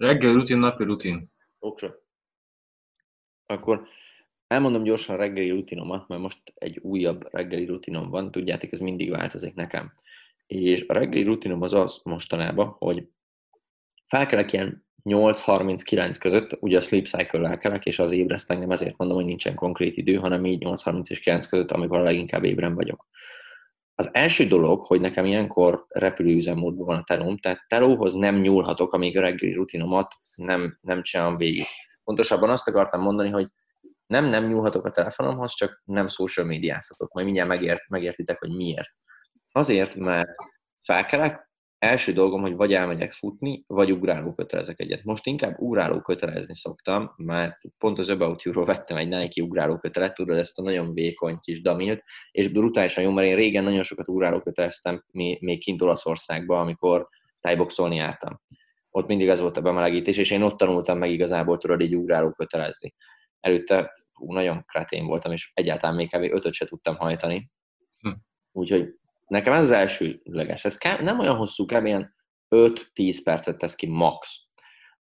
Reggel rutin, napi rutin. Oké. Akkor elmondom gyorsan reggeli rutinomat, mert most egy újabb reggeli rutinom van. Tudjátok, ez mindig változik nekem. És a reggeli rutinom az az mostanában, hogy felkelek ilyen 8.39 között, ugye a sleep cycle-lel kelek, és az ébreszt engem, ezért mondom, hogy nincsen konkrét idő, hanem így 8.30 és 9 között, amikor a leginkább ébren vagyok. Az első dolog, hogy nekem ilyenkor repülőüzemmódban van a telóm, tehát telóhoz nem nyúlhatok, amíg a reggeli rutinomat nem, nem csinálom végig. Pontosabban azt akartam mondani, hogy nem nem nyúlhatok a telefonomhoz, csak nem social médiázhatok. Majd mindjárt megért, megértitek, hogy miért. Azért, mert felkelek, első dolgom, hogy vagy elmegyek futni, vagy ugráló kötelezek egyet. Most inkább ugráló kötelezni szoktam, mert pont az About You-ról vettem egy Nike ugráló kötelet, tudod, ezt a nagyon vékony kis damilt, és brutálisan jó, mert én régen nagyon sokat ugráló köteleztem, még kint Olaszországban, amikor tájboxolni jártam. Ott mindig az volt a bemelegítés, és én ott tanultam meg igazából tudod így ugráló kötelezni. Előtte hú, nagyon kretén voltam, és egyáltalán még kb. ötöt se tudtam hajtani. Hm. Úgyhogy Nekem ez az elsőleges. Ez nem olyan hosszú, kb. ilyen 5-10 percet tesz ki max.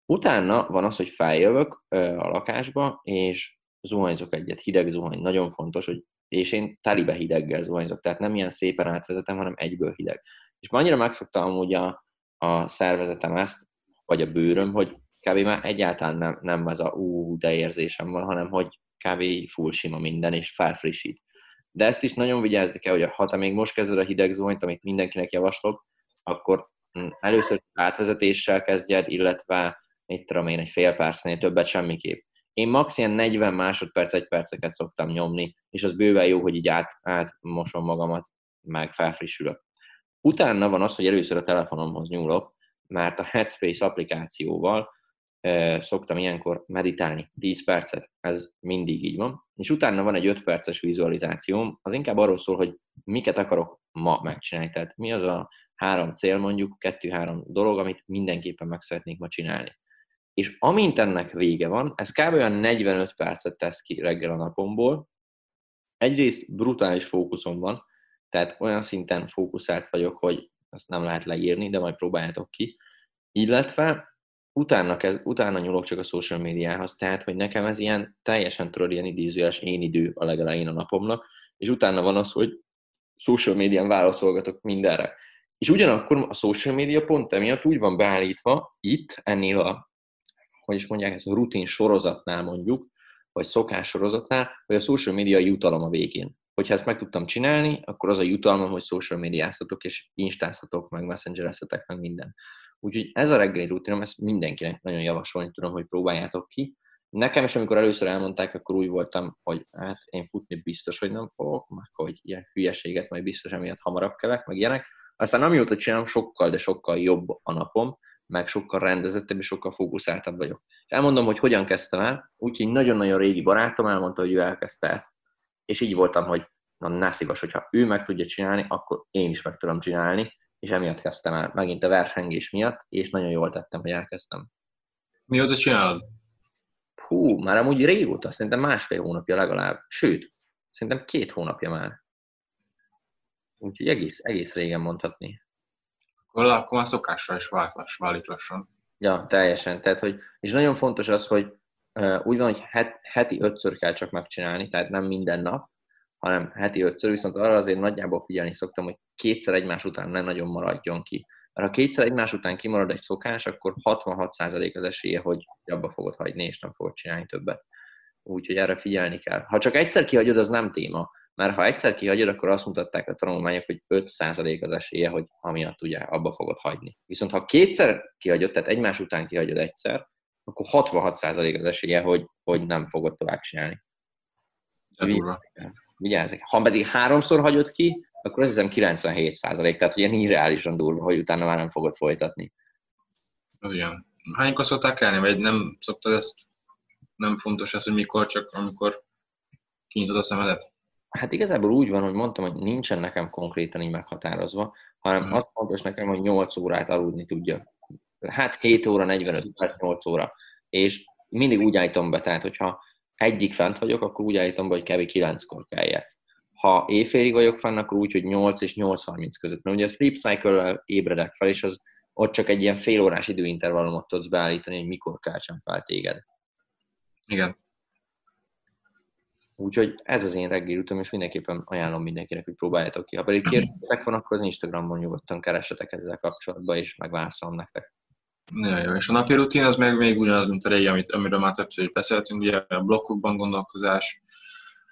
Utána van az, hogy feljövök a lakásba, és zuhanyzok egyet, hideg zuhany, nagyon fontos, hogy és én telibe hideggel zuhanyzok, tehát nem ilyen szépen átvezetem, hanem egyből hideg. És már annyira megszokta amúgy a, a szervezetem ezt, vagy a bőröm, hogy kb. már egyáltalán nem, nem ez a ú, de érzésem van, hanem hogy kb. full sima minden, és felfrissít. De ezt is nagyon vigyázni kell, hogy ha te még most kezded a hideg zónyt, amit mindenkinek javaslok, akkor hm, először átvezetéssel kezdjed, illetve mit tudom én, egy fél percnél többet semmiképp. Én max. ilyen 40 másodperc, egy perceket szoktam nyomni, és az bőven jó, hogy így át, átmosom magamat, meg felfrissülök. Utána van az, hogy először a telefonomhoz nyúlok, mert a Headspace applikációval szoktam ilyenkor meditálni 10 percet, ez mindig így van, és utána van egy 5 perces vizualizációm, az inkább arról szól, hogy miket akarok ma megcsinálni, tehát mi az a három cél mondjuk, kettő-három dolog, amit mindenképpen meg szeretnék ma csinálni. És amint ennek vége van, ez kb. olyan 45 percet tesz ki reggel a napomból, egyrészt brutális fókuszom van, tehát olyan szinten fókuszált vagyok, hogy ezt nem lehet leírni, de majd próbáljátok ki, illetve utána, kezd, utána nyúlok csak a social médiához, tehát, hogy nekem ez ilyen teljesen tudod, ilyen idézőjeles én idő a legelején a napomnak, és utána van az, hogy social médián válaszolgatok mindenre. És ugyanakkor a social media pont emiatt úgy van beállítva itt, ennél a, hogy is mondják, ez a rutin sorozatnál mondjuk, vagy szokás sorozatnál, hogy a social media jutalom a végén. Hogyha ezt meg tudtam csinálni, akkor az a jutalmam, hogy social médiáztatok, és instáztatok, meg messengereztetek, meg minden. Úgyhogy ez a reggeli rutinom, ezt mindenkinek nagyon javasolni tudom, hogy próbáljátok ki. Nekem is, amikor először elmondták, akkor úgy voltam, hogy hát én futni biztos, hogy nem fogok, meg hogy ilyen hülyeséget majd biztos emiatt hamarabb kelek, meg ilyenek. Aztán amióta csinálom, sokkal, de sokkal jobb a napom, meg sokkal rendezettebb és sokkal fókuszáltabb vagyok. Elmondom, hogy hogyan kezdtem el, úgyhogy nagyon-nagyon régi barátom elmondta, hogy ő elkezdte ezt. És így voltam, hogy na, ne szívas, hogyha ő meg tudja csinálni, akkor én is meg tudom csinálni, és emiatt kezdtem el, megint a versengés miatt, és nagyon jól tettem, hogy elkezdtem. Mióta csinálod? Hú, már amúgy régóta, szerintem másfél hónapja legalább, sőt, szerintem két hónapja már. Úgyhogy egész, egész régen mondhatni. Akkor, akkor már szokásra is vált, válik lassan. Ja, teljesen. Tehát, hogy, és nagyon fontos az, hogy uh, úgy van, hogy het, heti ötször kell csak megcsinálni, tehát nem minden nap, hanem heti ötször, viszont arra azért nagyjából figyelni szoktam, hogy kétszer egymás után ne nagyon maradjon ki. Mert ha kétszer egymás után kimarad egy szokás, akkor 66% az esélye, hogy abba fogod hagyni, és nem fogod csinálni többet. Úgyhogy erre figyelni kell. Ha csak egyszer kihagyod, az nem téma, mert ha egyszer kihagyod, akkor azt mutatták a tanulmányok, hogy 5% az esélye, hogy amiatt ugye abba fogod hagyni. Viszont ha kétszer kihagyod, tehát egymás után kihagyod egyszer, akkor 66% az esélye, hogy, hogy nem fogod tovább csinálni vigyázzak. Ha pedig háromszor hagyod ki, akkor azt hiszem 97 százalék, tehát ilyen irreálisan durva, hogy utána már nem fogod folytatni. Az ilyen. Hánykor szokták kelni, vagy nem szoktad ezt, nem fontos ez, hogy mikor, csak amikor kinyitod a szemedet? Hát igazából úgy van, hogy mondtam, hogy nincsen nekem konkrétan így meghatározva, hanem hmm. az fontos nekem, hogy 8 órát aludni tudja. Hát 7 óra, 45 perc, 8 óra. És mindig úgy állítom be, tehát hogyha egyik fent vagyok, akkor úgy állítom be, hogy kb. 9-kor keljek. Ha éjfélig vagyok fenn, akkor úgy, hogy 8 és 8.30 között. Mert ugye a sleep cycle ébredek fel, és az ott csak egy ilyen fél órás időintervallumot tudsz beállítani, hogy mikor kell csempál téged. Igen. Úgyhogy ez az én reggeli utam, és mindenképpen ajánlom mindenkinek, hogy próbáljátok ki. Ha pedig kérdések van, akkor az Instagramon nyugodtan keressetek ezzel kapcsolatban, és megválaszolom nektek. Ja, jó. És a napi rutin az meg még ugyanaz, mint a régi, amit, amiről már többször is beszéltünk, ugye a blokkokban gondolkozás.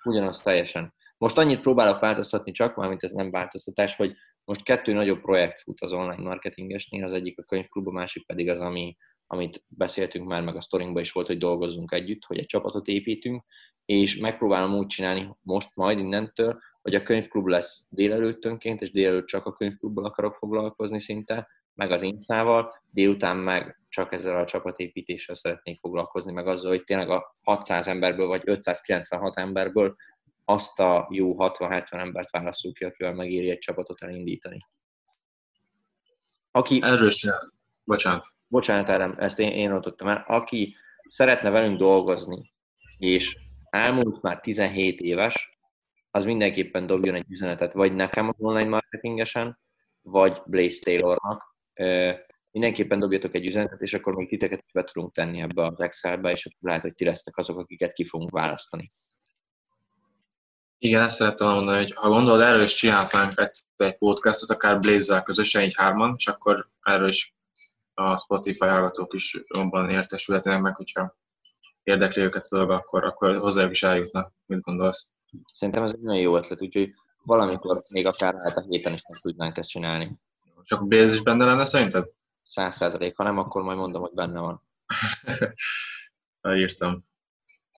Ugyanaz teljesen. Most annyit próbálok változtatni csak, mármint ez nem változtatás, hogy most kettő nagyobb projekt fut az online marketingesnél, az egyik a könyvklub, a másik pedig az, ami, amit beszéltünk már, meg a sztorinkban is volt, hogy dolgozzunk együtt, hogy egy csapatot építünk, és megpróbálom úgy csinálni most majd innentől, hogy a könyvklub lesz délelőttönként, és délelőtt csak a könyvklubbal akarok foglalkozni szinte, meg az Instával, délután meg csak ezzel a csapatépítéssel szeretnék foglalkozni, meg azzal, hogy tényleg a 600 emberből, vagy 596 emberből azt a jó 60-70 embert választjuk ki, akivel megéri egy csapatot elindítani. Aki... Erős, bocsánat. Bocsánat, Ádám, ezt én, én adottam el. Aki szeretne velünk dolgozni, és elmúlt már 17 éves, az mindenképpen dobjon egy üzenetet, vagy nekem az online marketingesen, vagy Blaze Taylornak. Mindenképpen dobjatok egy üzenetet, és akkor még titeket be tudunk tenni ebbe az Excelbe, és akkor lehet, hogy ti lesztek azok, akiket ki fogunk választani. Igen, ezt szerettem mondani, hogy ha gondolod, erről is csinálhatnánk egy podcastot, akár Blaze-zel közösen, így hárman, és akkor erről is a Spotify hallgatók is jobban értesülhetnek meg, hogyha érdekli őket a dolog, akkor, akkor hozzájuk is eljutnak. Mit gondolsz? Szerintem ez egy nagyon jó ötlet, úgyhogy valamikor még akár lehet a héten is meg tudnánk ezt csinálni. Csak Blaze is benne lenne szerinted? Száz százalék, ha nem, akkor majd mondom, hogy benne van. Elírtam.